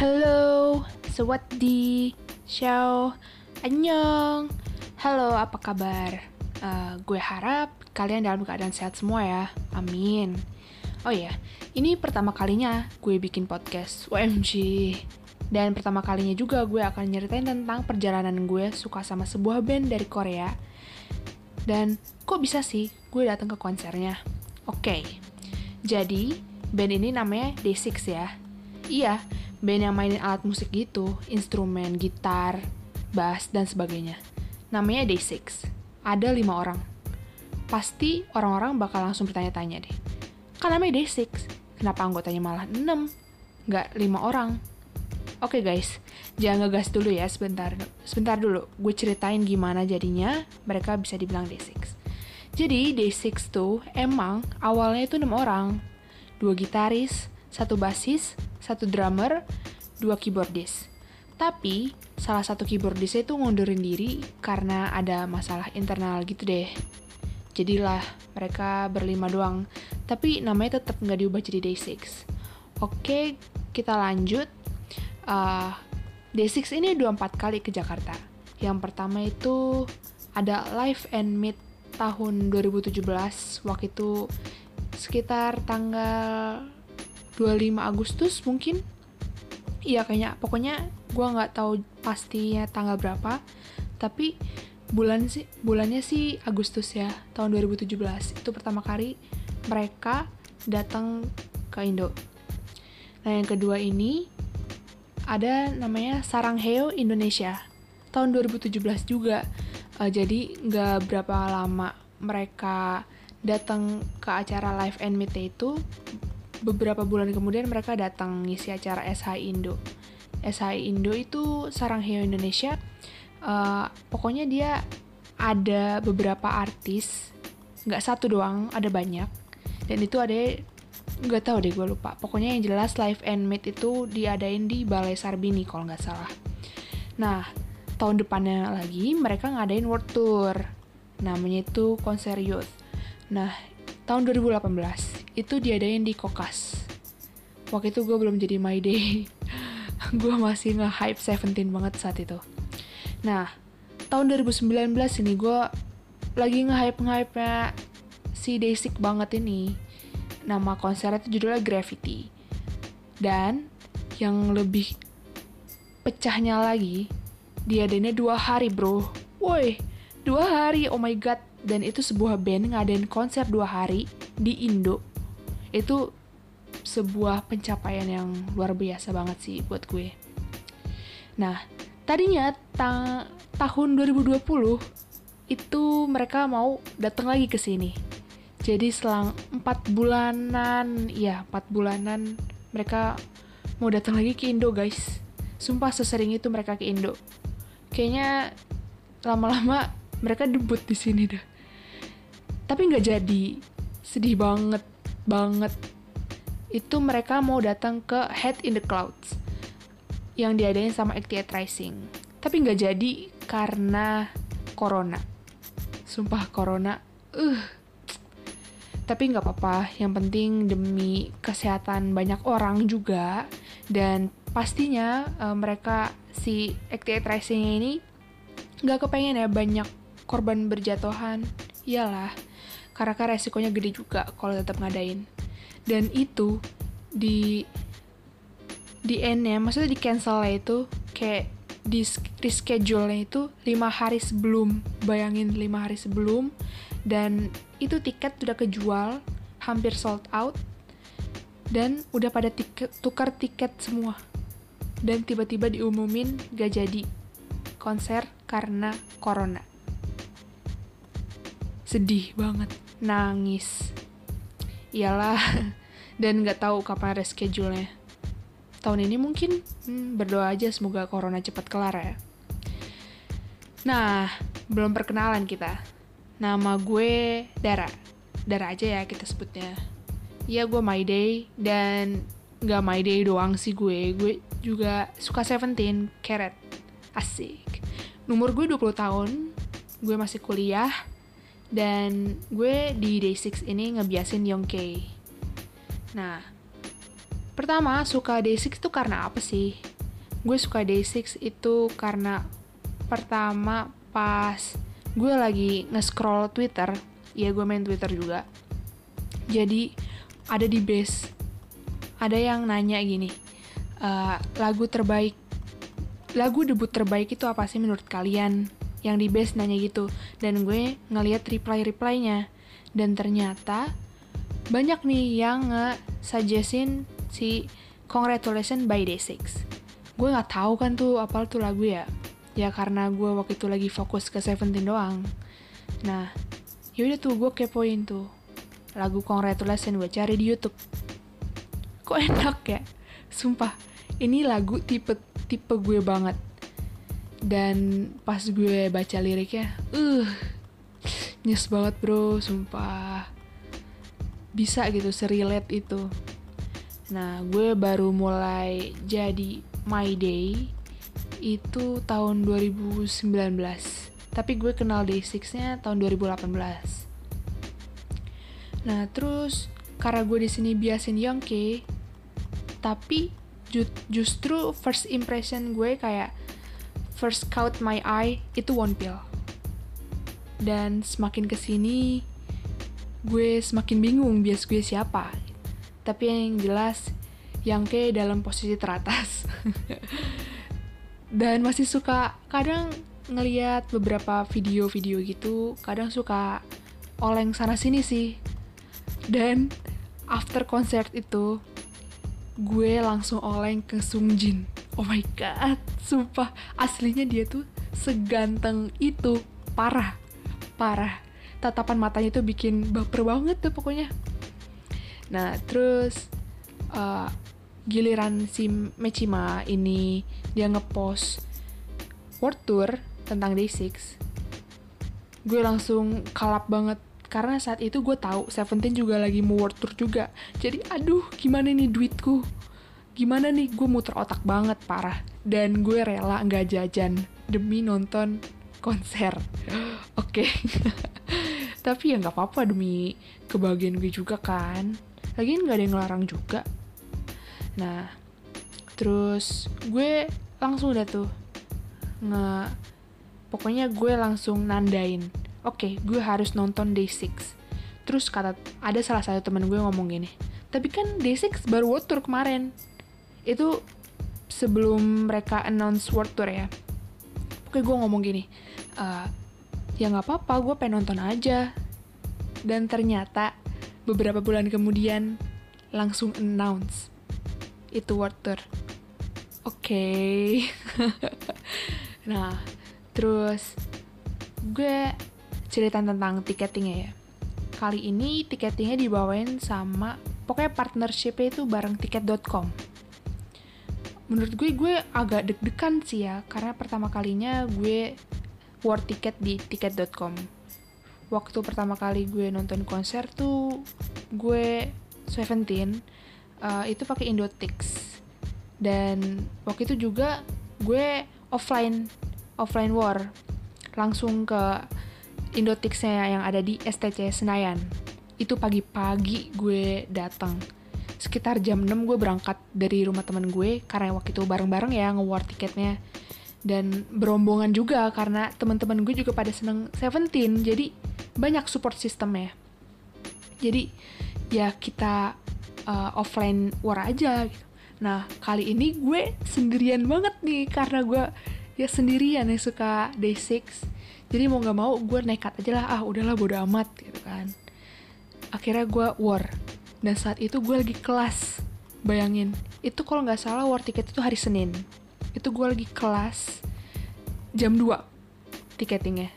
Halo, sewadi, ciao, annyeong. Halo, apa kabar? Uh, gue harap kalian dalam keadaan sehat semua ya. Amin. Oh ya, ini pertama kalinya gue bikin podcast. OMG. Dan pertama kalinya juga gue akan nyeritain tentang perjalanan gue suka sama sebuah band dari Korea. Dan kok bisa sih gue datang ke konsernya? Oke, okay. jadi band ini namanya Day6 ya. Iya, band yang mainin alat musik gitu, instrumen, gitar, bass, dan sebagainya. Namanya Day6. Ada lima orang. Pasti orang-orang bakal langsung bertanya-tanya deh. Kan namanya Day6, kenapa anggotanya malah 6? Nggak lima orang. Oke okay guys, jangan ngegas dulu ya sebentar. Sebentar dulu, gue ceritain gimana jadinya mereka bisa dibilang Day6. Jadi Day6 tuh emang awalnya itu 6 orang. Dua gitaris, satu basis, satu drummer, dua keyboardist. Tapi salah satu keyboardist itu ngundurin diri karena ada masalah internal gitu deh. Jadilah mereka berlima doang, tapi namanya tetap nggak diubah jadi Day6. Oke, kita lanjut. Uh, Day6 ini dua empat kali ke Jakarta. Yang pertama itu ada Live and Meet tahun 2017, waktu itu sekitar tanggal 25 Agustus mungkin. Iya kayaknya. Pokoknya gue nggak tahu pastinya tanggal berapa tapi bulan sih bulannya sih Agustus ya tahun 2017 itu pertama kali mereka datang ke Indo. Nah yang kedua ini ada namanya Sarangheo Indonesia. Tahun 2017 juga. Uh, jadi nggak berapa lama mereka datang ke acara live and meet itu beberapa bulan kemudian mereka datang ngisi acara SHI Indo. SHI Indo itu Sarang Heo Indonesia. Uh, pokoknya dia ada beberapa artis, nggak satu doang, ada banyak. Dan itu ada nggak tahu deh gue lupa. Pokoknya yang jelas live and meet itu diadain di Balai Sarbini kalau nggak salah. Nah, tahun depannya lagi mereka ngadain world tour. Namanya itu konser youth. Nah, tahun 2018 itu diadain di Kokas. Waktu itu gue belum jadi My Day. gue masih nge-hype Seventeen banget saat itu. Nah, tahun 2019 ini gue lagi nge-hype-nge-hype-nya si Daysik banget ini. Nama konsernya itu judulnya Gravity. Dan yang lebih pecahnya lagi, diadainnya dua hari bro. Woi, dua hari, oh my god. Dan itu sebuah band ngadain konser dua hari di Indo itu sebuah pencapaian yang luar biasa banget sih buat gue. Nah, tadinya ta tahun 2020 itu mereka mau datang lagi ke sini. Jadi selang 4 bulanan, ya 4 bulanan mereka mau datang lagi ke Indo guys. Sumpah sesering itu mereka ke Indo. Kayaknya lama-lama mereka debut di sini dah. Tapi nggak jadi. Sedih banget banget itu mereka mau datang ke Head in the Clouds yang diadain sama Actiate Rising. Tapi nggak jadi karena corona. Sumpah corona, uh. Tapi nggak apa-apa, yang penting demi kesehatan banyak orang juga. Dan pastinya uh, mereka si Actiate Rising ini nggak kepengen ya banyak korban berjatuhan. Iyalah, karena kan resikonya gede juga kalau tetap ngadain. Dan itu di di end-nya maksudnya di cancel itu kayak di reschedule-nya itu lima hari sebelum bayangin lima hari sebelum dan itu tiket udah kejual hampir sold out dan udah pada tiket, tukar tiket semua. Dan tiba-tiba diumumin gak jadi konser karena corona. Sedih banget nangis. Iyalah. Dan nggak tahu kapan reschedule-nya. Tahun ini mungkin hmm, berdoa aja semoga corona cepat kelar ya. Nah belum perkenalan kita. Nama gue Dara. Dara aja ya kita sebutnya. Ya gue My Day. Dan nggak My Day doang sih gue. Gue juga suka Seventeen Carat asik. Nomor gue 20 tahun. Gue masih kuliah dan gue di day 6 ini ngebiasin Yongkei. Nah, pertama suka day 6 itu karena apa sih? gue suka Day6 itu karena pertama pas gue lagi nge-scroll Twitter, ya gue main Twitter juga. Jadi ada di base, ada yang nanya gini, uh, lagu terbaik, lagu debut terbaik itu apa sih menurut kalian? Yang di base nanya gitu, dan gue ngeliat reply-replynya, dan ternyata banyak nih yang nge-suggestin si Congratulations by Day6. Gue nggak tahu kan tuh apa tuh lagu ya. Ya karena gue waktu itu lagi fokus ke Seventeen doang. Nah yaudah tuh gue kepoin tuh lagu Congratulations gue cari di YouTube. Kok enak ya? Sumpah ini lagu tipe tipe gue banget dan pas gue baca liriknya uh nyes banget bro sumpah. Bisa gitu serilet itu. Nah gue baru mulai jadi my day itu tahun 2019 tapi gue kenal Day6 nya tahun 2018 nah terus karena gue di sini biasin Youngke tapi ju justru first impression gue kayak first caught my eye itu One Pill dan semakin ke sini gue semakin bingung bias gue siapa. Tapi yang jelas Youngke dalam posisi teratas. Dan masih suka kadang ngeliat beberapa video-video gitu kadang suka oleng sana sini sih. Dan after konser itu gue langsung oleng ke Sungjin oh my god sumpah. Aslinya dia tuh seganteng itu. Parah. Parah. Tatapan matanya tuh bikin baper banget tuh pokoknya. Nah terus uh, giliran si Mechima ini dia ngepost world tour tentang Day6 gue langsung kalap banget. Karena saat itu gue tahu Seventeen juga lagi mau world tour juga. Jadi aduh gimana nih duitku gimana nih gue muter otak banget parah. Dan gue rela nggak jajan demi nonton konser. Oke. Tapi ya nggak apa-apa demi kebahagiaan gue juga kan. Lagian nggak ada yang ngelarang juga. Nah, terus gue langsung udah tuh nge pokoknya gue langsung nandain oke okay, gue harus nonton Day6 terus kata ada salah satu temen gue ngomong gini tapi kan Day6 baru world tour kemarin itu sebelum mereka announce world tour ya. Oke gue ngomong gini uh, ya nggak apa-apa gue pengen nonton aja. Dan ternyata beberapa bulan kemudian langsung announce itu water oke. Okay. nah terus gue cerita tentang tiketingnya ya. Kali ini tiketingnya dibawain sama pokoknya partnershipnya itu bareng tiket.com menurut gue gue agak deg-degan sih ya. Karena pertama kalinya gue war tiket di tiket.com waktu pertama kali gue nonton konser tuh gue Seventeen uh, itu pakai Indotix. Dan waktu itu juga gue offline offline war. Langsung ke Indotixnya yang ada di STC Senayan. Itu pagi-pagi gue datang sekitar jam 6 gue berangkat dari rumah temen gue karena waktu itu bareng-bareng ya nge-war tiketnya dan berombongan juga karena teman-teman gue juga pada seneng Seventeen jadi banyak support sistemnya jadi ya kita uh, offline war aja gitu. Nah, kali ini gue sendirian banget nih karena gue ya sendirian yang suka day 6. Jadi mau gak mau gue nekat aja lah, ah udahlah bodo amat gitu kan. Akhirnya gue war. Dan saat itu gue lagi kelas. Bayangin, itu kalau nggak salah war tiket itu hari Senin. Itu gue lagi kelas jam 2 tiketingnya.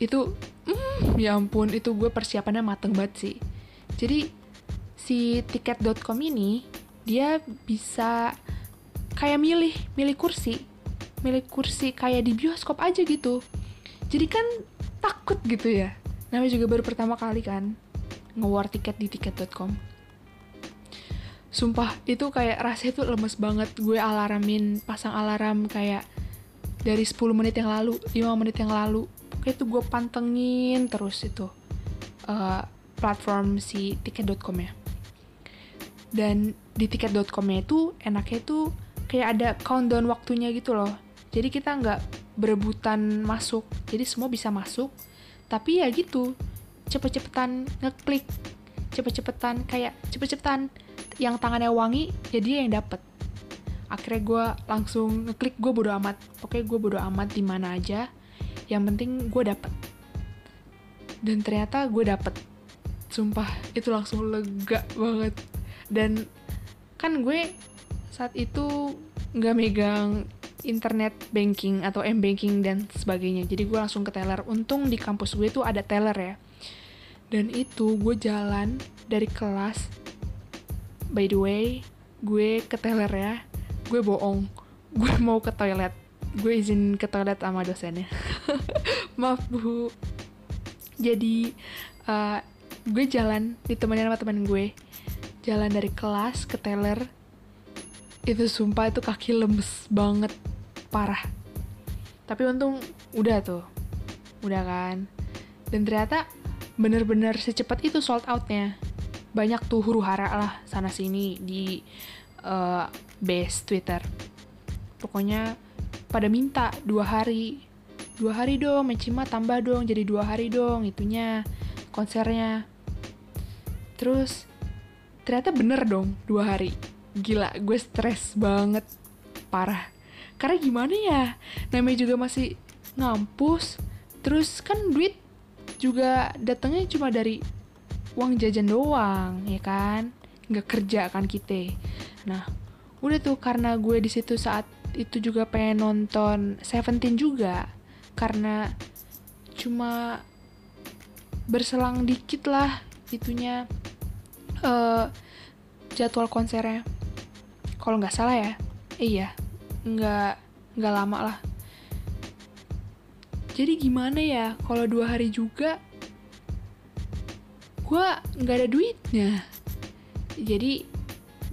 Itu, mm, ya ampun, itu gue persiapannya mateng banget sih. Jadi si tiket.com ini dia bisa kayak milih milih kursi milih kursi kayak di bioskop aja gitu jadi kan takut gitu ya namanya juga baru pertama kali kan ngewar tiket di tiket.com sumpah itu kayak rasanya tuh lemes banget. Gue alarmin pasang alarm kayak dari 10 menit yang lalu 5 menit yang lalu. Kayak itu gue pantengin terus itu uh, platform si tiket.com ya. Dan di tiket.com-nya itu enaknya itu kayak ada countdown waktunya gitu loh. Jadi kita nggak berebutan masuk. Jadi semua bisa masuk. Tapi ya gitu cepet-cepetan ngeklik cepet-cepetan kayak cepet-cepetan yang tangannya wangi jadi ya yang dapet. Akhirnya gue langsung ngeklik gue bodo amat. Oke gue bodo amat di mana aja yang penting gue dapet. Dan ternyata gue dapet. Sumpah itu langsung lega banget. Dan kan gue saat itu nggak megang internet banking atau m banking dan sebagainya. Jadi gue langsung ke teller. Untung di kampus gue tuh ada teller ya dan itu gue jalan dari kelas. By the way gue ke teller ya. Gue bohong. Gue mau ke toilet. Gue izin ke toilet sama dosennya. Maaf bu. Jadi uh, gue jalan ditemenin sama temen gue. Jalan dari kelas ke teller itu sumpah itu kaki lemes banget. Parah. Tapi untung udah tuh. Udah kan? Dan ternyata bener-bener secepat itu sold outnya. Banyak tuh huru hara lah sana sini di uh, base Twitter. Pokoknya pada minta dua hari. Dua hari dong Mecima tambah dong jadi dua hari dong itunya konsernya. Terus ternyata bener dong dua hari. Gila gue stres banget. Parah. Karena gimana ya? Namanya juga masih ngampus. Terus kan duit juga datangnya cuma dari uang jajan doang ya kan? Nggak kerja kan kita. Nah udah tuh karena gue di situ saat itu juga pengen nonton Seventeen juga. Karena cuma berselang dikit lah itunya uh, jadwal konsernya. Kalau nggak salah ya? Iya nggak nggak lama lah jadi gimana ya kalau dua hari juga gue nggak ada duitnya. Jadi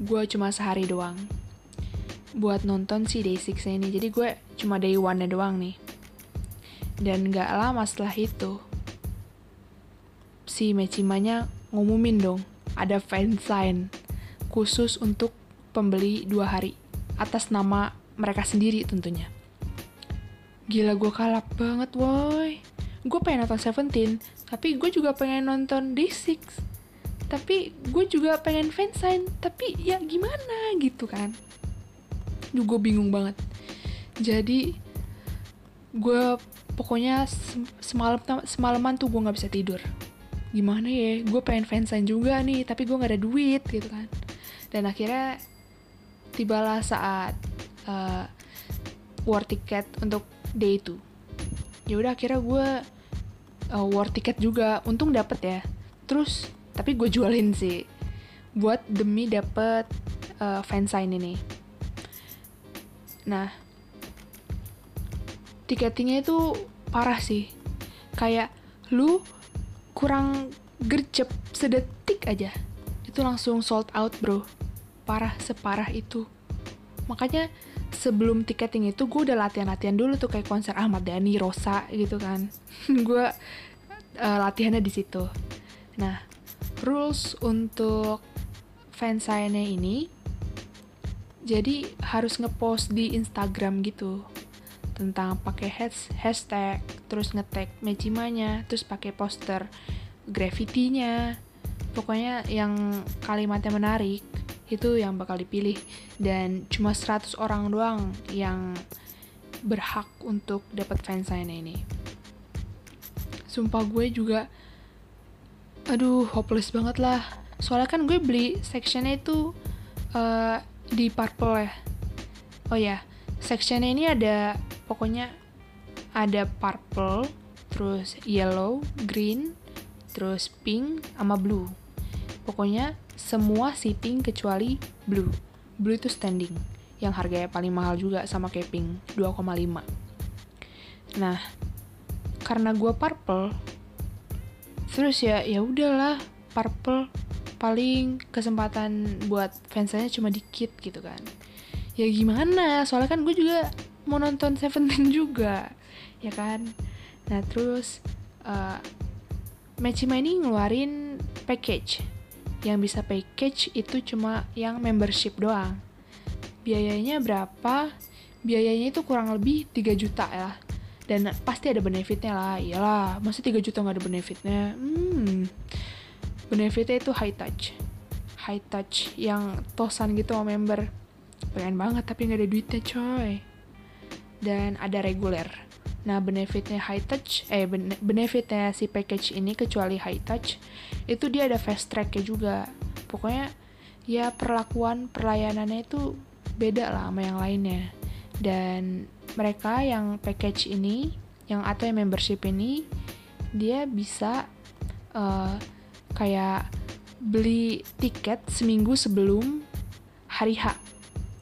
gue cuma sehari doang. Buat nonton si day 6 ini. Jadi gue cuma day one nya doang nih. Dan nggak lama setelah itu si Mechimanya ngumumin dong ada fansign khusus untuk pembeli dua hari atas nama mereka sendiri tentunya. Gila gue kalap banget woi. Gue pengen nonton Seventeen, tapi gue juga pengen nonton Day6. Tapi gue juga pengen fansign, tapi ya gimana gitu kan. Duh gue bingung banget. Jadi gue pokoknya semalam semalaman tuh gue nggak bisa tidur. Gimana ya? Gue pengen fansign juga nih, tapi gue nggak ada duit gitu kan. Dan akhirnya tibalah saat uh, war ticket untuk day itu. Ya udah akhirnya gue uh, war ticket juga. Untung dapet ya. Terus tapi gue jualin sih. Buat demi dapet uh, fansign ini. Nah tiketingnya itu parah sih. Kayak lu kurang gercep sedetik aja. Itu langsung sold out bro. Parah separah itu. Makanya sebelum tiketing itu gue udah latihan-latihan dulu tuh kayak konser Ahmad Dhani, Rosa gitu kan. Gue uh, latihannya di situ. Nah rules untuk fansign ini jadi harus ngepost di Instagram gitu tentang pakai hashtag terus ngetag Mejimanya terus pakai poster graffiti-nya. Pokoknya yang kalimatnya menarik itu yang bakal dipilih dan cuma 100 orang doang yang berhak untuk dapat fansign ini. Sumpah gue juga aduh hopeless banget lah. Soalnya kan gue beli sectionnya itu uh, di purple ya. Oh ya, sectionnya ini ada pokoknya ada purple, terus yellow, green, terus pink sama blue. Pokoknya semua seating kecuali blue. Blue itu standing, yang harganya paling mahal juga sama pink, 2,5. Nah, karena gue purple, terus ya ya udahlah purple paling kesempatan buat fansnya cuma dikit gitu kan. Ya gimana, soalnya kan gue juga mau nonton Seventeen juga, ya kan. Nah terus uh, Machima ini ngeluarin package yang bisa package itu cuma yang membership doang. Biayanya berapa? Biayanya itu kurang lebih 3 juta ya. Dan pasti ada benefitnya lah. Iyalah masa 3 juta nggak ada benefitnya? Hmm benefitnya itu high touch. High touch yang tosan gitu sama member. Pengen banget tapi nggak ada duitnya coy. Dan ada reguler nah benefitnya high touch eh benefitnya si package ini kecuali high touch itu dia ada fast tracknya juga. Pokoknya ya perlakuan perlayanannya itu beda lah sama yang lainnya. Dan mereka yang package ini yang atau yang membership ini dia bisa uh, kayak beli tiket seminggu sebelum hari H.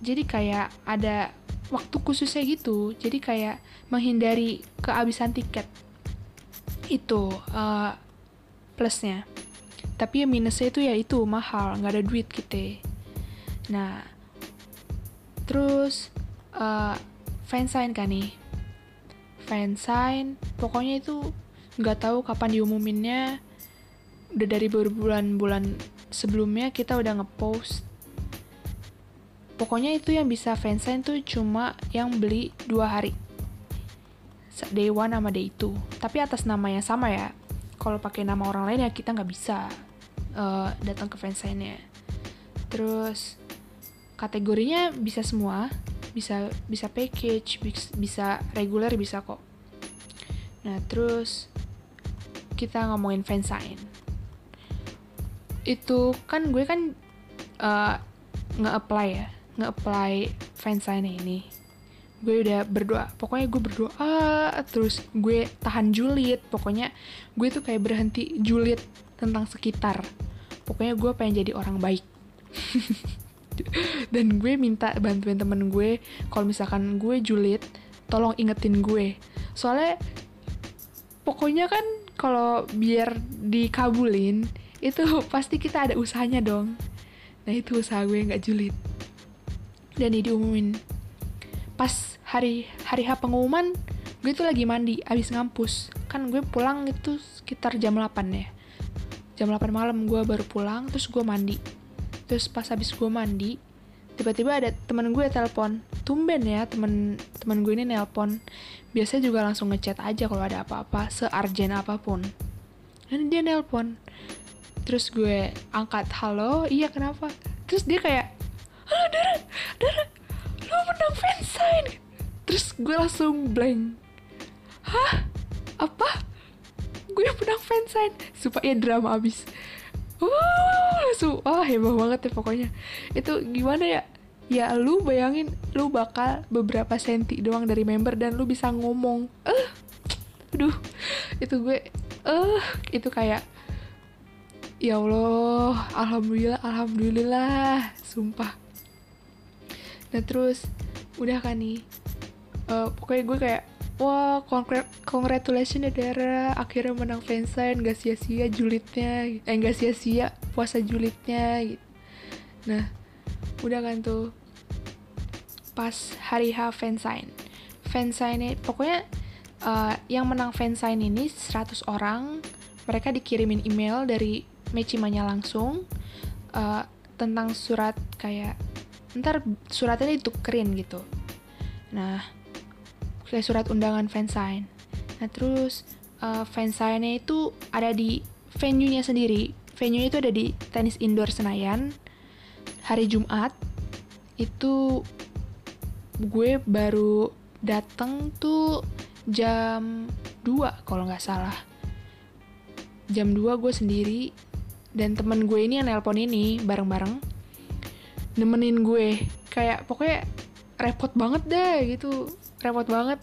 Jadi kayak ada waktu khususnya gitu. Jadi kayak menghindari kehabisan tiket. Itu uh, plusnya. Tapi ya minusnya itu ya itu mahal. Nggak ada duit gitu. Nah terus uh, fansign kan nih. Fansign pokoknya itu nggak tahu kapan diumuminnya. Udah dari berbulan-bulan sebelumnya kita udah ngepost pokoknya itu yang bisa fansign tuh cuma yang beli dua hari. Day one sama day two. Tapi atas nama yang sama ya kalau pakai nama orang lain ya kita nggak bisa uh, datang ke fansignnya. Terus kategorinya bisa semua bisa bisa package bisa reguler bisa kok. Nah terus kita ngomongin fansign. Itu kan gue kan uh, nge-apply ya nge-apply fansign ini. Gue udah berdoa pokoknya gue berdoa terus gue tahan julid. Pokoknya gue tuh kayak berhenti julid tentang sekitar. Pokoknya gue pengen jadi orang baik. Dan gue minta bantuin temen gue kalau misalkan gue julid tolong ingetin gue. Soalnya pokoknya kan kalau biar dikabulin itu pasti kita ada usahanya dong. Nah itu usaha gue nggak julid dan diumumin. Pas hari hari H pengumuman gue tuh lagi mandi abis ngampus. Kan gue pulang itu sekitar jam 8 ya. Jam 8 malam gue baru pulang terus gue mandi. Terus pas habis gue mandi tiba-tiba ada temen gue telepon. Tumben ya temen temen gue ini nelpon. Biasanya juga langsung ngechat aja kalau ada apa-apa searjen apa pun. Dan dia nelpon. Terus gue angkat halo? Iya kenapa? Terus dia kayak halo Dara Dara lo menang fansign terus gue langsung blank hah apa gue menang fansign supaya drama abis Wah, su, wah hebat banget ya pokoknya. Itu gimana ya? Ya lu bayangin lu bakal beberapa senti doang dari member dan lu bisa ngomong. Eh, uh, aduh, itu gue, eh, uh, itu kayak ya Allah, alhamdulillah, alhamdulillah, sumpah. Nah terus udah kan nih, uh, pokoknya gue kayak wah congratulations ya Dara. Akhirnya menang fansign gak sia-sia julidnya eh gak sia-sia puasa julidnya gitu. Nah udah kan tuh pas hari H fansign. Fansign pokoknya uh, yang menang fansign ini 100 orang mereka dikirimin email dari Mechimanya langsung uh, tentang surat kayak ntar suratnya ditukerin gitu nah kayak surat undangan fansign. Nah terus uh, fansign-nya itu ada di venue-nya sendiri. Venue itu ada di tenis indoor Senayan. Hari Jumat itu gue baru dateng tuh jam 2 kalau nggak salah. Jam 2 gue sendiri dan temen gue ini yang nelpon ini bareng-bareng nemenin gue. Kayak pokoknya repot banget deh gitu. Repot banget.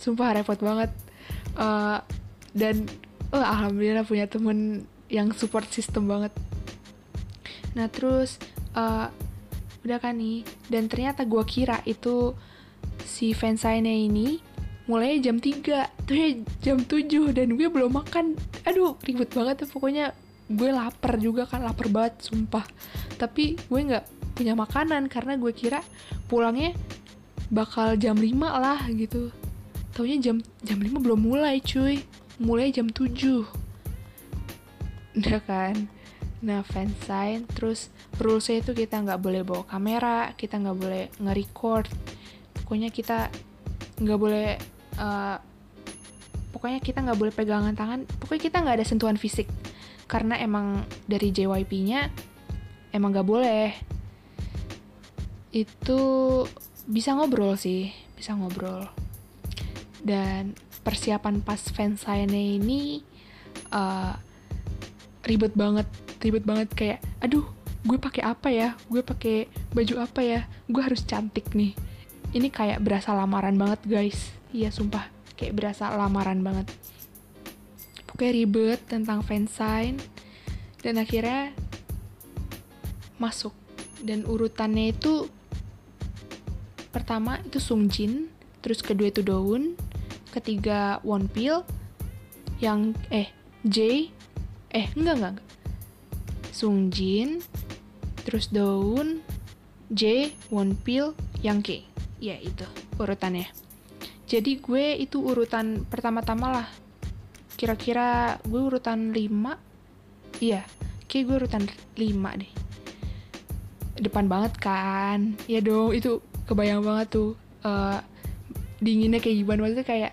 Sumpah repot banget. Uh, dan uh, alhamdulillah punya temen yang support system banget. Nah terus uh, udah kan nih. Dan ternyata gue kira itu si fansign ini mulai jam 3 tuh jam 7 dan gue belum makan. Aduh ribet banget tuh. Pokoknya gue lapar juga kan lapar banget sumpah. Tapi gue nggak punya makanan karena gue kira pulangnya bakal jam 5 lah gitu. Taunya jam jam 5 belum mulai cuy. Mulai jam 7 udah kan? Nah, fansign, terus rulesnya itu kita nggak boleh bawa kamera, kita nggak boleh nge-record, pokoknya kita nggak boleh, uh, pokoknya kita nggak boleh pegangan tangan, pokoknya kita nggak ada sentuhan fisik, karena emang dari JYP-nya emang nggak boleh. Itu bisa ngobrol sih, bisa ngobrol. Dan persiapan pas fansign-nya ini uh, ribet banget ribet banget kayak aduh gue pakai apa ya? Gue pakai baju apa ya? Gue harus cantik nih. Ini kayak berasa lamaran banget guys. Iya sumpah kayak berasa lamaran banget. Pokoknya ribet tentang fansign dan akhirnya masuk. Dan urutannya itu pertama itu Sungjin terus kedua itu Daun ketiga Wonpil yang eh J eh enggak enggak, enggak. Sungjin, terus Daun, J, Wonpil, Yang Ya itu urutannya. Jadi gue itu urutan pertama-tama lah. Kira-kira gue urutan 5. Iya, kayak gue urutan 5 deh. Depan banget kan. Ya dong, itu kebayang banget tuh. Uh, dinginnya kayak gimana. Maksudnya kayak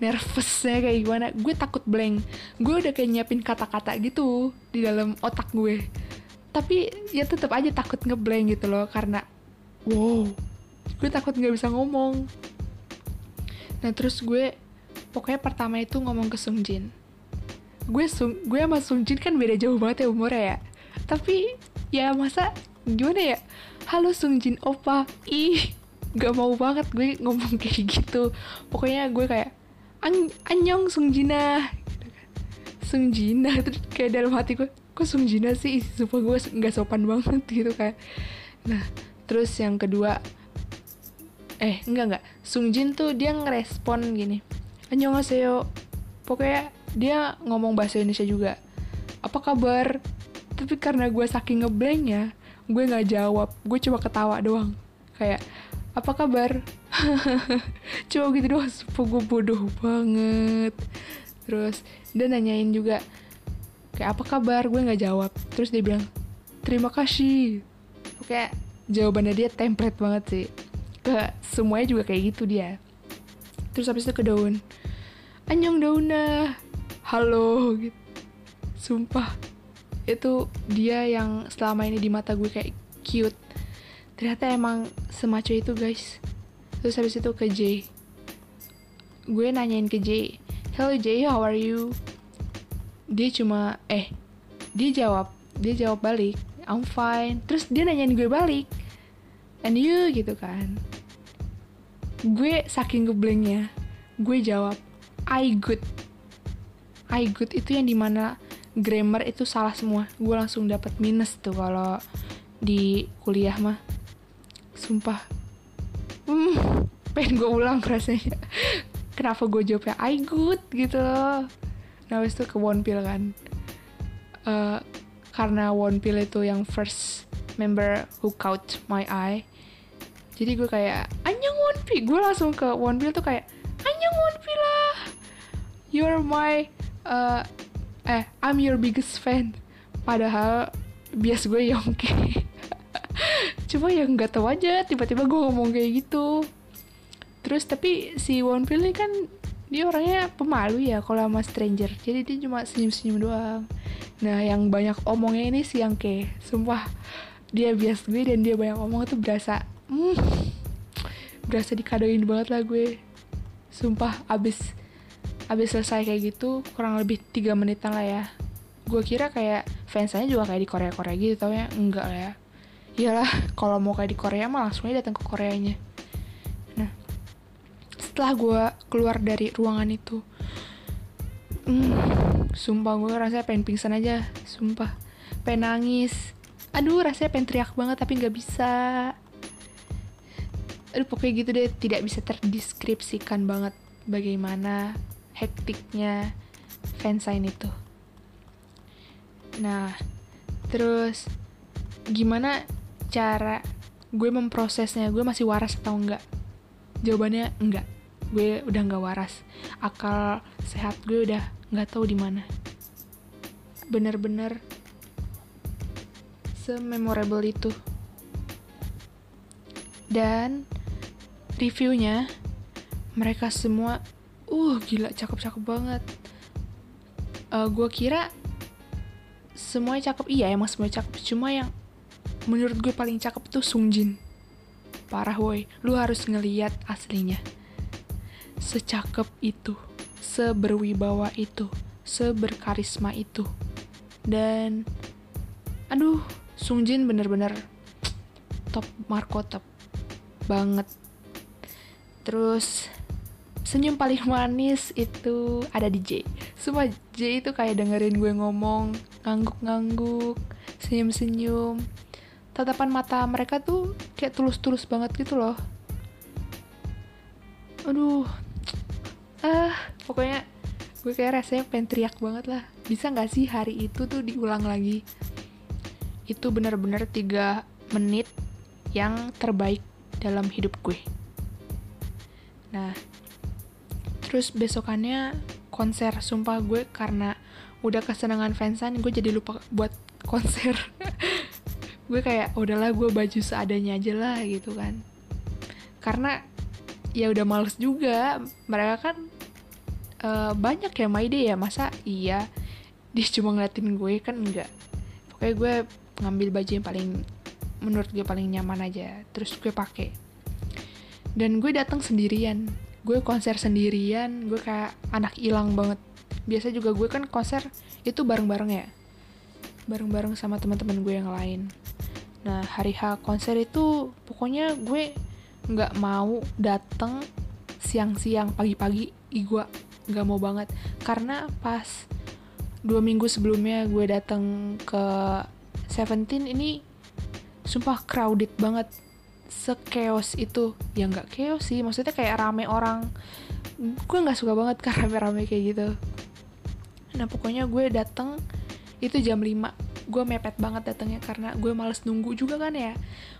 nervousnya kayak gimana. Gue takut blank. Gue udah kayak nyiapin kata-kata gitu di dalam otak gue. Tapi ya tetap aja takut ngeblank gitu loh karena wow gue takut nggak bisa ngomong. Nah terus gue pokoknya pertama itu ngomong ke Sungjin gue sung gue sama Sungjin kan beda jauh banget ya umurnya ya. Tapi ya masa gimana ya halo Sungjin opa ih gak mau banget gue ngomong kayak gitu. Pokoknya gue kayak An Anyong Sungjina gitu kan. Sungjina terus kayak dalam hati gue kok Sungjina sih? Supaya gue nggak sopan banget gitu kan. Nah terus yang kedua eh enggak enggak. Sungjin tuh dia ngerespon gini Annyeonghaseyo. Pokoknya dia ngomong bahasa Indonesia juga apa kabar? Tapi karena gue saking ya gue nggak jawab gue cuma ketawa doang. Kayak apa kabar? Coba gitu doang sumpah gue bodoh banget. Terus dia nanyain juga kayak apa kabar? Gue nggak jawab. Terus dia bilang terima kasih. Kayak jawabannya dia template banget sih. Ke semuanya juga kayak gitu dia. Terus habis itu ke daun. Anyong dauna halo gitu. Sumpah itu dia yang selama ini di mata gue kayak cute. Ternyata emang semacam itu guys. Terus habis itu ke J. Gue nanyain ke J hello J how are you? Dia cuma eh dia jawab dia jawab balik I'm fine. Terus dia nanyain gue balik and you? Gitu kan. Gue saking geblanknya gue jawab I good. I good itu yang di mana grammar itu salah semua. Gue langsung dapat minus tuh kalau di kuliah mah. Sumpah. Hmm, pengen gue ulang rasanya. Kenapa gue jawabnya I good gitu nah habis itu ke Wonpil kan. Uh, karena Wonpil itu yang first member who caught my eye jadi gue kayak Anyong Wonpil gue langsung ke Wonpil tuh kayak Anyong Wonpil lah. You're my uh, eh I'm your biggest fan. Padahal bias gue Yongki cuma yang nggak tahu aja tiba-tiba gue ngomong kayak gitu. Terus tapi si Wonpil ini kan dia orangnya pemalu ya kalau sama stranger. Jadi dia cuma senyum-senyum doang. Nah yang banyak omongnya ini si Yangke sumpah dia bias gue dan dia banyak omong tuh berasa hmm, berasa dikadoin banget lah gue. Sumpah abis abis selesai kayak gitu kurang lebih tiga menitan lah ya. Gue kira kayak fansnya juga kayak di Korea Korea gitu tau ya enggak lah ya. Iyalah kalau mau kayak di Korea mah langsung aja datang ke Koreanya. Nah setelah gue keluar dari ruangan itu hmm, sumpah gue rasanya pengen pingsan aja sumpah. Pengen nangis. Aduh rasanya pengen teriak banget tapi nggak bisa. Aduh pokoknya gitu deh tidak bisa terdeskripsikan banget bagaimana hektiknya fansign itu. Nah terus gimana cara gue memprosesnya? Gue masih waras atau enggak? Jawabannya enggak. Gue udah nggak waras. Akal sehat gue udah nggak tahu di mana. Bener-bener sememorable itu. Dan reviewnya mereka semua uh gila cakep-cakep banget. Uh, gue kira semuanya cakep. Iya emang semuanya cakep. Cuma yang menurut gue paling cakep tuh Sungjin parah woi. Lu harus ngeliat aslinya. Secakep itu seberwibawa itu seberkarisma itu. Dan aduh Sungjin bener-bener top Marco top banget. Terus senyum paling manis itu ada di J. Semua J itu kayak dengerin gue ngomong ngangguk-ngangguk senyum-senyum. Tatapan mata mereka tuh kayak tulus-tulus banget gitu loh. Aduh. Ah pokoknya gue kayak rasanya pengen teriak banget lah. Bisa nggak sih hari itu tuh diulang lagi? Itu benar-benar tiga menit yang terbaik dalam hidup gue. Nah terus besokannya konser. Sumpah gue karena udah kesenangan fansan gue jadi lupa buat konser. Gue kayak udahlah gue baju seadanya aja lah gitu kan. Karena ya udah males juga. Mereka kan uh, banyak ya my day ya. Masa iya dia cuma ngeliatin gue? Kan enggak. Pokoknya gue ngambil baju yang paling menurut gue paling nyaman aja. Terus gue pakai. Dan gue datang sendirian gue konser sendirian gue kayak anak hilang banget. Biasa juga gue kan konser itu bareng-bareng ya. Bareng-bareng sama teman-teman gue yang lain. Nah, hari H konser itu pokoknya gue nggak mau dateng siang-siang pagi-pagi gue nggak mau banget. Karena pas dua minggu sebelumnya gue dateng ke Seventeen ini sumpah crowded banget sekeos itu. Ya nggak chaos sih. Maksudnya kayak rame orang. Gue nggak suka banget karena rame-rame kayak gitu. Nah pokoknya gue dateng itu jam 5 gue mepet banget datangnya karena gue males nunggu juga kan ya.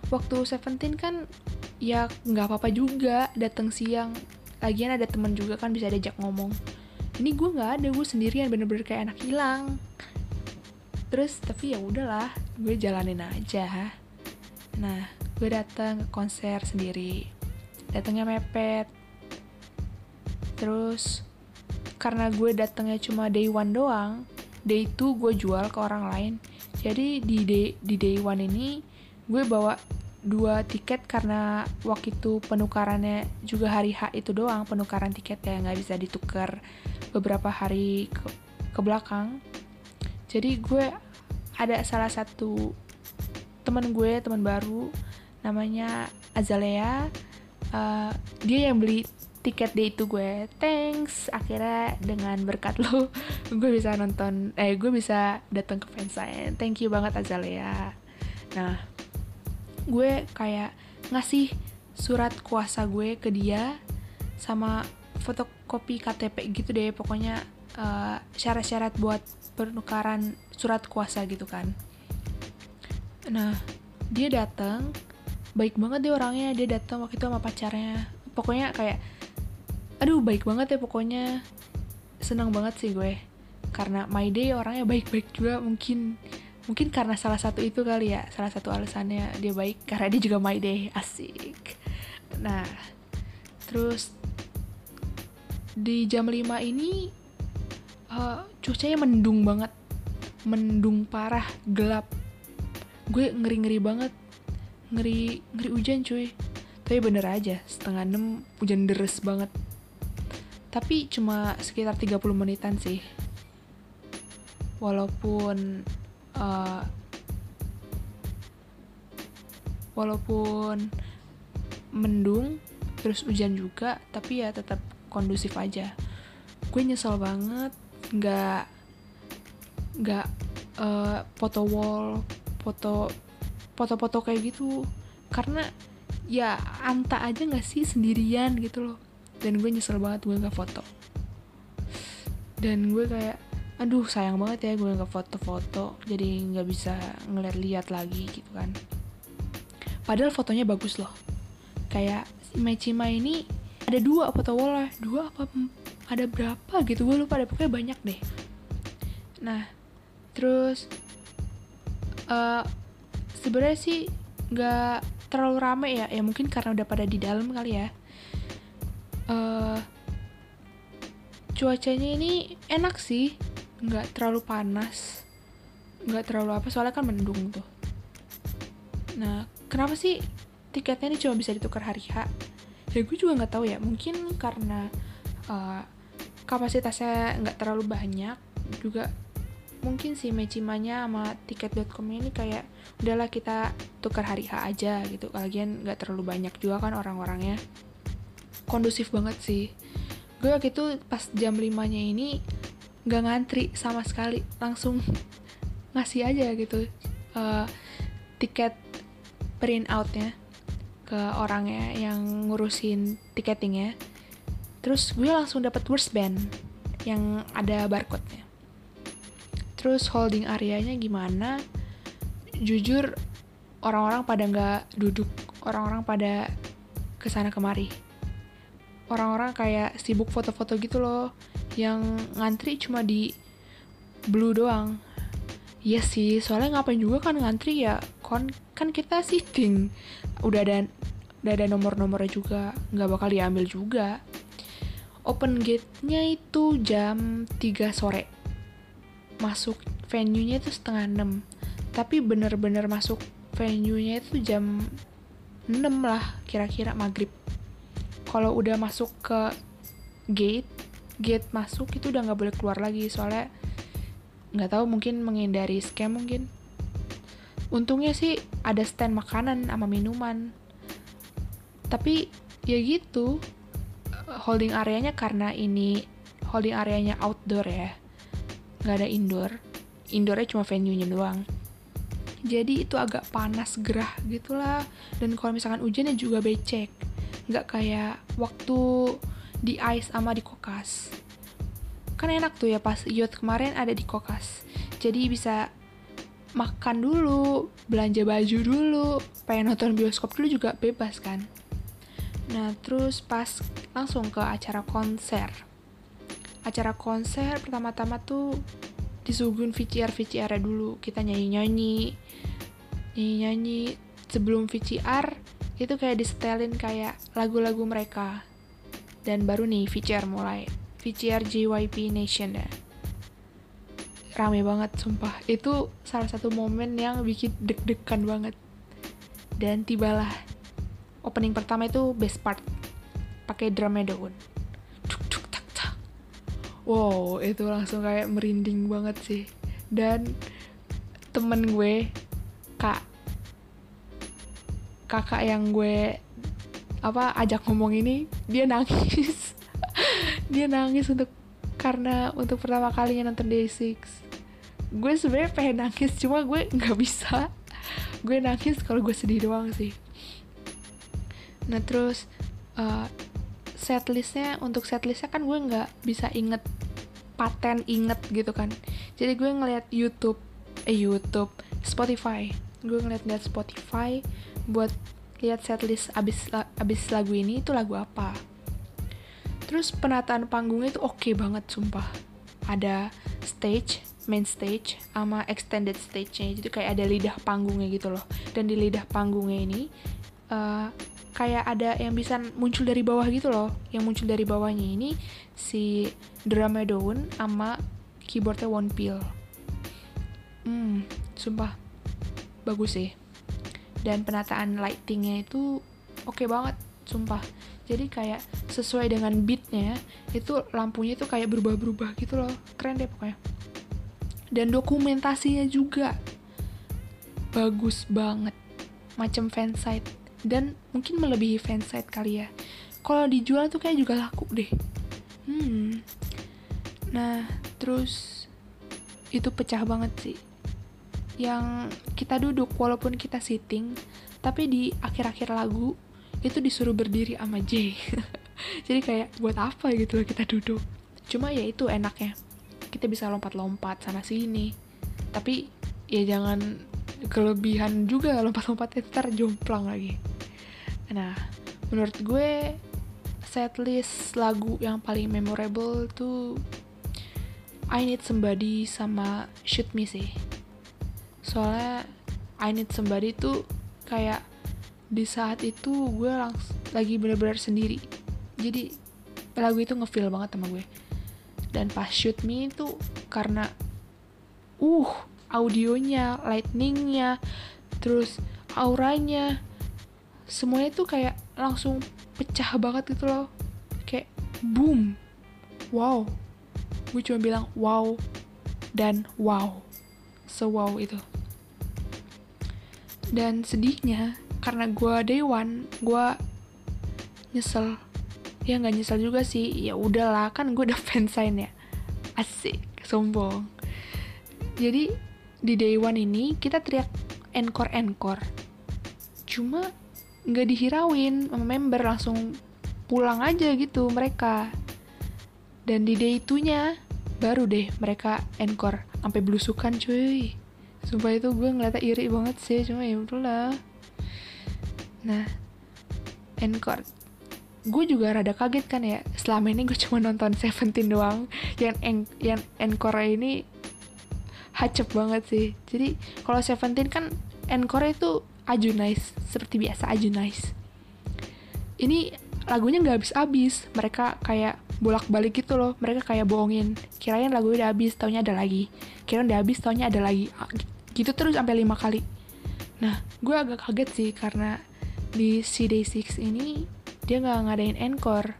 Waktu Seventeen kan ya nggak apa-apa juga datang siang. Lagian ada temen juga kan bisa diajak ngomong. Ini gue nggak ada gue sendirian bener-bener kayak anak hilang. Terus tapi ya udahlah gue jalanin aja. Nah gue datang ke konser sendiri. Datangnya mepet. Terus karena gue datangnya cuma day one doang day 2 gue jual ke orang lain. Jadi di day, di day one ini gue bawa dua tiket karena waktu itu penukarannya juga hari H itu doang penukaran tiket ya nggak bisa ditukar beberapa hari ke, ke belakang. Jadi gue ada salah satu teman gue teman baru namanya Azalea. Uh, dia yang beli tiket day itu gue. Thanks. Akhirnya dengan berkat lo gue bisa nonton eh gue bisa datang ke fansign thank you banget Azalea. Nah gue kayak ngasih surat kuasa gue ke dia sama fotokopi KTP gitu deh. Pokoknya uh, syarat-syarat buat penukaran surat kuasa gitu kan. Nah dia datang baik banget deh orangnya dia datang waktu itu sama pacarnya. Pokoknya kayak aduh baik banget ya pokoknya. Senang banget sih gue. Karena my day orangnya baik-baik juga mungkin. Mungkin karena salah satu itu kali ya salah satu alasannya dia baik karena dia juga my day. Asik. Nah terus di jam 5 ini uh, cuacanya mendung banget. Mendung parah gelap. Gue ngeri ngeri banget ngeri ngeri hujan cuy. Tapi bener aja setengah enam hujan deres banget. Tapi cuma sekitar 30 menitan sih. Walaupun uh, walaupun mendung terus hujan juga tapi ya tetap kondusif aja. Gue nyesel banget nggak nggak uh, foto wall foto foto-foto kayak gitu. Karena ya anta aja nggak sih sendirian gitu loh. Dan gue nyesel banget gue nggak foto. Dan gue kayak aduh sayang banget ya gue nggak foto-foto. Jadi nggak bisa ngeliat-liat lagi gitu kan. Padahal fotonya bagus loh. Kayak Mechima ini ada dua foto wall dua apa ada berapa gitu. Gue lupa ada pokoknya banyak deh. Nah terus uh, sebenarnya sih nggak terlalu rame ya. Ya mungkin karena udah pada di dalam kali ya. Uh, cuacanya ini enak sih. Nggak terlalu panas. Nggak terlalu apa soalnya kan mendung tuh. Nah kenapa sih tiketnya ini cuma bisa ditukar hari H? Ya gue juga nggak tahu ya. Mungkin karena uh, kapasitasnya nggak terlalu banyak juga mungkin si Mecimanya sama tiket.com ini kayak udahlah kita tukar hari H aja gitu. Lagian nggak terlalu banyak juga kan orang-orangnya. Kondusif banget sih. Gue waktu itu pas jam 5 nya ini nggak ngantri sama sekali. Langsung ngasih aja gitu uh, tiket print outnya ke orangnya yang ngurusin tiketingnya terus gue langsung dapat band yang ada barcode-nya terus holding areanya gimana? Jujur orang-orang pada nggak duduk orang-orang pada ke sana kemari. Orang-orang kayak sibuk foto-foto gitu loh yang ngantri cuma di blue doang. Iya sih, soalnya ngapain juga kan ngantri ya, kon kan kita sitting, udah ada udah ada nomor-nomornya juga, nggak bakal diambil juga. Open gate-nya itu jam 3 sore, masuk venue-nya itu setengah 6 tapi bener-bener masuk venue-nya itu jam 6 lah kira-kira maghrib. Kalau udah masuk ke gate gate masuk itu udah nggak boleh keluar lagi. Soalnya nggak tahu mungkin menghindari scam mungkin. Untungnya sih ada stand makanan sama minuman. Tapi ya gitu holding areanya karena ini holding areanya outdoor ya nggak ada indoor. Indoornya cuma venue-nya doang. Jadi itu agak panas gerah gitulah. Dan kalau misalkan hujannya juga becek. Nggak kayak waktu di ice sama di kokas. Kan enak tuh ya pas youth kemarin ada di kokas. Jadi bisa makan dulu belanja baju dulu pengen nonton bioskop dulu juga bebas kan. Nah terus pas langsung ke acara konser acara konser pertama-tama tuh disuguhin VCR VCR dulu. Kita nyanyi nyanyi nyanyi nyanyi sebelum VCR itu kayak disetelin kayak lagu-lagu mereka. Dan baru nih VCR mulai. VCR JYP Nation ya. Rame banget sumpah. Itu salah satu momen yang bikin deg-degan banget. Dan tibalah opening pertama itu best part. Pakai drumnya daun wow itu langsung kayak merinding banget sih. Dan temen gue kak kakak yang gue apa ajak ngomong ini dia nangis. Dia nangis untuk karena untuk pertama kalinya nonton Day6 gue sebenarnya pengen nangis cuma gue nggak bisa. Gue nangis kalau gue sedih doang sih. Nah terus uh, setlistnya untuk setlistnya kan gue nggak bisa inget paten inget gitu kan. Jadi gue ngeliat YouTube eh YouTube Spotify. Gue ngeliat-ngeliat Spotify buat lihat setlist abis abis lagu ini itu lagu apa. Terus penataan panggungnya itu oke okay banget sumpah. Ada stage main stage sama extended stage-nya. Jadi kayak ada lidah panggungnya gitu loh. Dan di lidah panggungnya ini uh, kayak ada yang bisa muncul dari bawah gitu loh. Yang muncul dari bawahnya ini si drumnya daun sama keyboardnya one pill hmm sumpah. Bagus sih. Dan penataan lightingnya itu oke okay banget sumpah. Jadi kayak sesuai dengan beatnya itu lampunya itu kayak berubah-berubah gitu loh. Keren deh pokoknya. Dan dokumentasinya juga bagus banget. Macam fansite dan mungkin melebihi fansite kali ya. Kalau dijual tuh kayak juga laku deh. Hmm. Nah terus itu pecah banget sih. Yang kita duduk walaupun kita sitting tapi di akhir-akhir lagu itu disuruh berdiri sama J. Jadi kayak buat apa gitu loh kita duduk? Cuma ya itu enaknya. Kita bisa lompat-lompat sana sini. Tapi ya jangan kelebihan juga lompat-lompatnya ntar jomplang lagi Nah, menurut gue setlist lagu yang paling memorable tuh I Need Somebody sama Shoot Me sih. Soalnya I Need Somebody tuh kayak di saat itu gue langsung lagi bener-bener sendiri jadi lagu itu ngefeel banget sama gue dan pas shoot me itu karena uh audionya lightningnya terus auranya semuanya tuh kayak langsung pecah banget gitu loh. Kayak boom wow. Gue cuma bilang wow dan wow. So wow itu. Dan sedihnya karena gue day one gue nyesel. Ya nggak nyesel juga sih. Ya udahlah kan gue udah fansign ya. Asik sombong. Jadi di day one ini kita teriak encore encore cuma nggak dihirauin sama member langsung pulang aja gitu mereka. Dan di day itunya baru deh mereka encore. Sampai belusukan cuy. Sumpah itu gue ngeliatnya iri banget sih cuma ya udahlah. Nah encore. Gue juga rada kaget kan ya selama ini gue cuma nonton Seventeen doang. Yang en yang encore ini hacep banget sih. Jadi kalau Seventeen kan encore itu aju nice seperti biasa aju nice ini lagunya nggak habis-habis mereka kayak bolak-balik gitu loh mereka kayak bohongin. Kirain lagu udah habis taunya ada lagi. Kirain udah habis taunya ada lagi. Ah, gitu terus sampai lima kali. Nah gue agak kaget sih karena di C Day 6 ini dia nggak ngadain encore.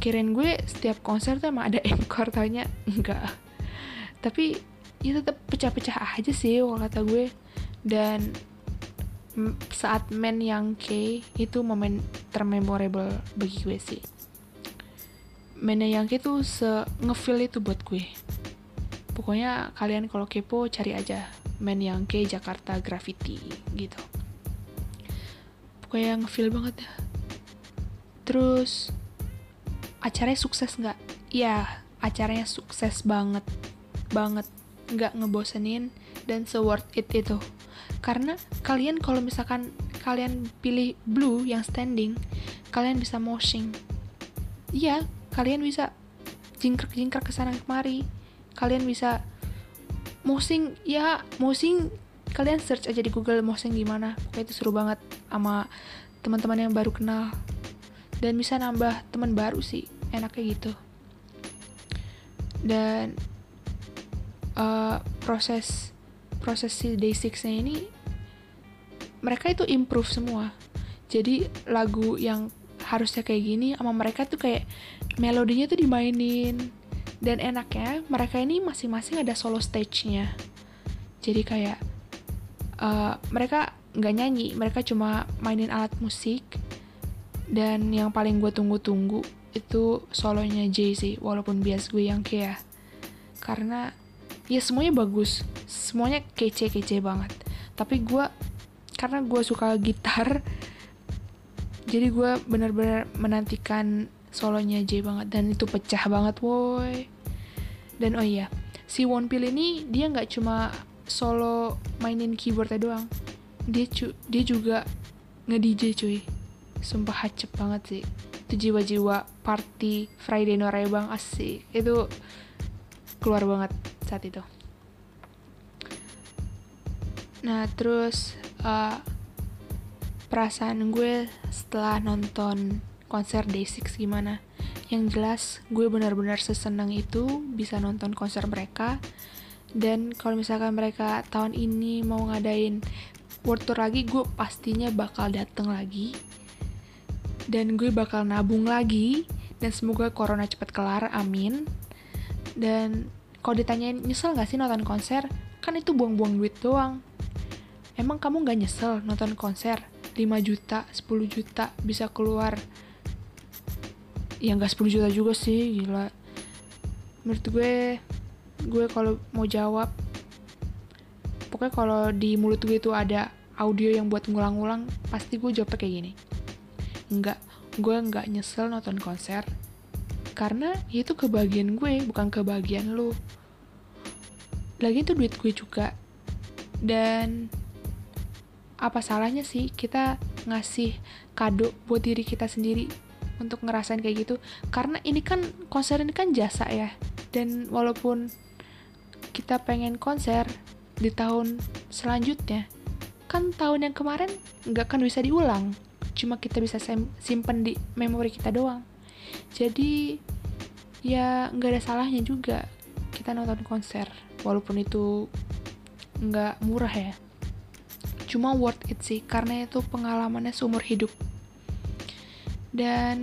Kirain gue setiap konser tuh emang ada encore taunya enggak tapi ya tetap pecah-pecah aja sih kalau kata gue. Dan saat men yang K itu momen termemorable bagi gue sih. Men yang K itu se ngefeel itu buat gue. Pokoknya kalian kalau kepo cari aja men yang K Jakarta Graffiti gitu. Pokoknya ngefeel banget ya. Terus acaranya sukses nggak? Ya acaranya sukses banget. Banget. Nggak ngebosenin dan se worth it itu karena kalian kalau misalkan kalian pilih blue yang standing kalian bisa moshing. Iya kalian bisa jingkrak-jingkrak ke sana kemari. Kalian bisa moshing ya moshing. Kalian search aja di Google moshing gimana. Pokoknya itu seru banget sama teman-teman yang baru kenal. Dan bisa nambah teman baru sih enaknya gitu. Dan uh, proses proses si day 6 nya ini mereka itu improve semua. Jadi lagu yang harusnya kayak gini sama mereka tuh kayak melodinya tuh dimainin. Dan enaknya mereka ini masing-masing ada solo stage-nya. Jadi kayak uh, mereka nggak nyanyi mereka cuma mainin alat musik. Dan yang paling gue tunggu-tunggu itu solonya Jay sih walaupun bias gue yang kayak karena ya semuanya bagus. Semuanya kece-kece banget. Tapi gue karena gue suka gitar jadi gue benar-benar menantikan solonya J banget. Dan itu pecah banget woi. Dan oh iya si Wonpil ini dia nggak cuma solo mainin keyboardnya doang. Dia cu dia juga nge DJ cuy. Sumpah hacep banget sih. Itu jiwa-jiwa party Friday Norebang asik. Itu keluar banget saat itu. Nah terus uh, perasaan gue setelah nonton konser Day6 gimana? Yang jelas gue benar-benar sesenang itu bisa nonton konser mereka. Dan kalau misalkan mereka tahun ini mau ngadain world tour lagi gue pastinya bakal dateng lagi. Dan gue bakal nabung lagi. Dan semoga corona cepat kelar amin. Dan kalau ditanyain nyesel gak sih nonton konser? Kan itu buang-buang duit doang. Emang kamu gak nyesel nonton konser? 5 juta 10 juta bisa keluar. Ya gak 10 juta juga sih gila. Menurut gue gue kalau mau jawab pokoknya kalau di mulut gue itu ada audio yang buat ngulang-ngulang pasti gue jawabnya kayak gini. Enggak gue nggak nyesel nonton konser karena itu kebagian gue bukan kebagian lu lagi itu duit gue juga. Dan apa salahnya sih kita ngasih kado buat diri kita sendiri untuk ngerasain kayak gitu? Karena ini kan konser ini kan jasa ya. Dan walaupun kita pengen konser di tahun selanjutnya kan tahun yang kemarin nggak akan bisa diulang. Cuma kita bisa simpen di memori kita doang jadi ya nggak ada salahnya juga kita nonton konser walaupun itu nggak murah ya. Cuma worth it sih karena itu pengalamannya seumur hidup. Dan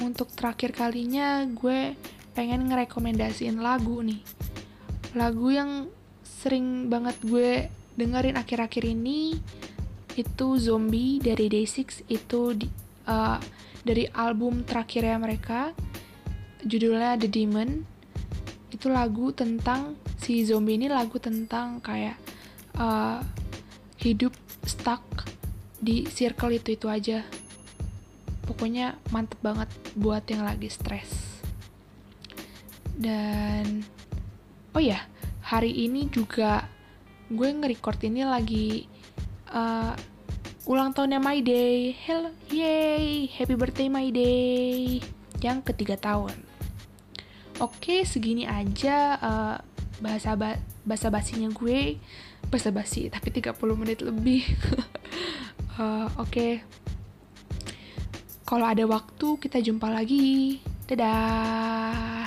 untuk terakhir kalinya gue pengen ngerekomendasiin lagu nih. Lagu yang sering banget gue dengerin akhir-akhir ini itu Zombie dari Day6 itu di, uh, dari album terakhirnya mereka judulnya The Demon. Itu lagu tentang si zombie ini lagu tentang kayak uh, hidup stuck di circle itu itu aja. Pokoknya mantep banget buat yang lagi stres. Dan oh ya hari ini juga gue nge-record ini lagi uh, ulang tahunnya My Day. Hello yay. Happy birthday My Day. Yang ketiga tahun. Oke segini aja uh, bahasa ba bahasa basinya gue. Bahasa basi tapi 30 menit lebih. Uh, oke. Okay. kalau ada waktu kita jumpa lagi. Dadah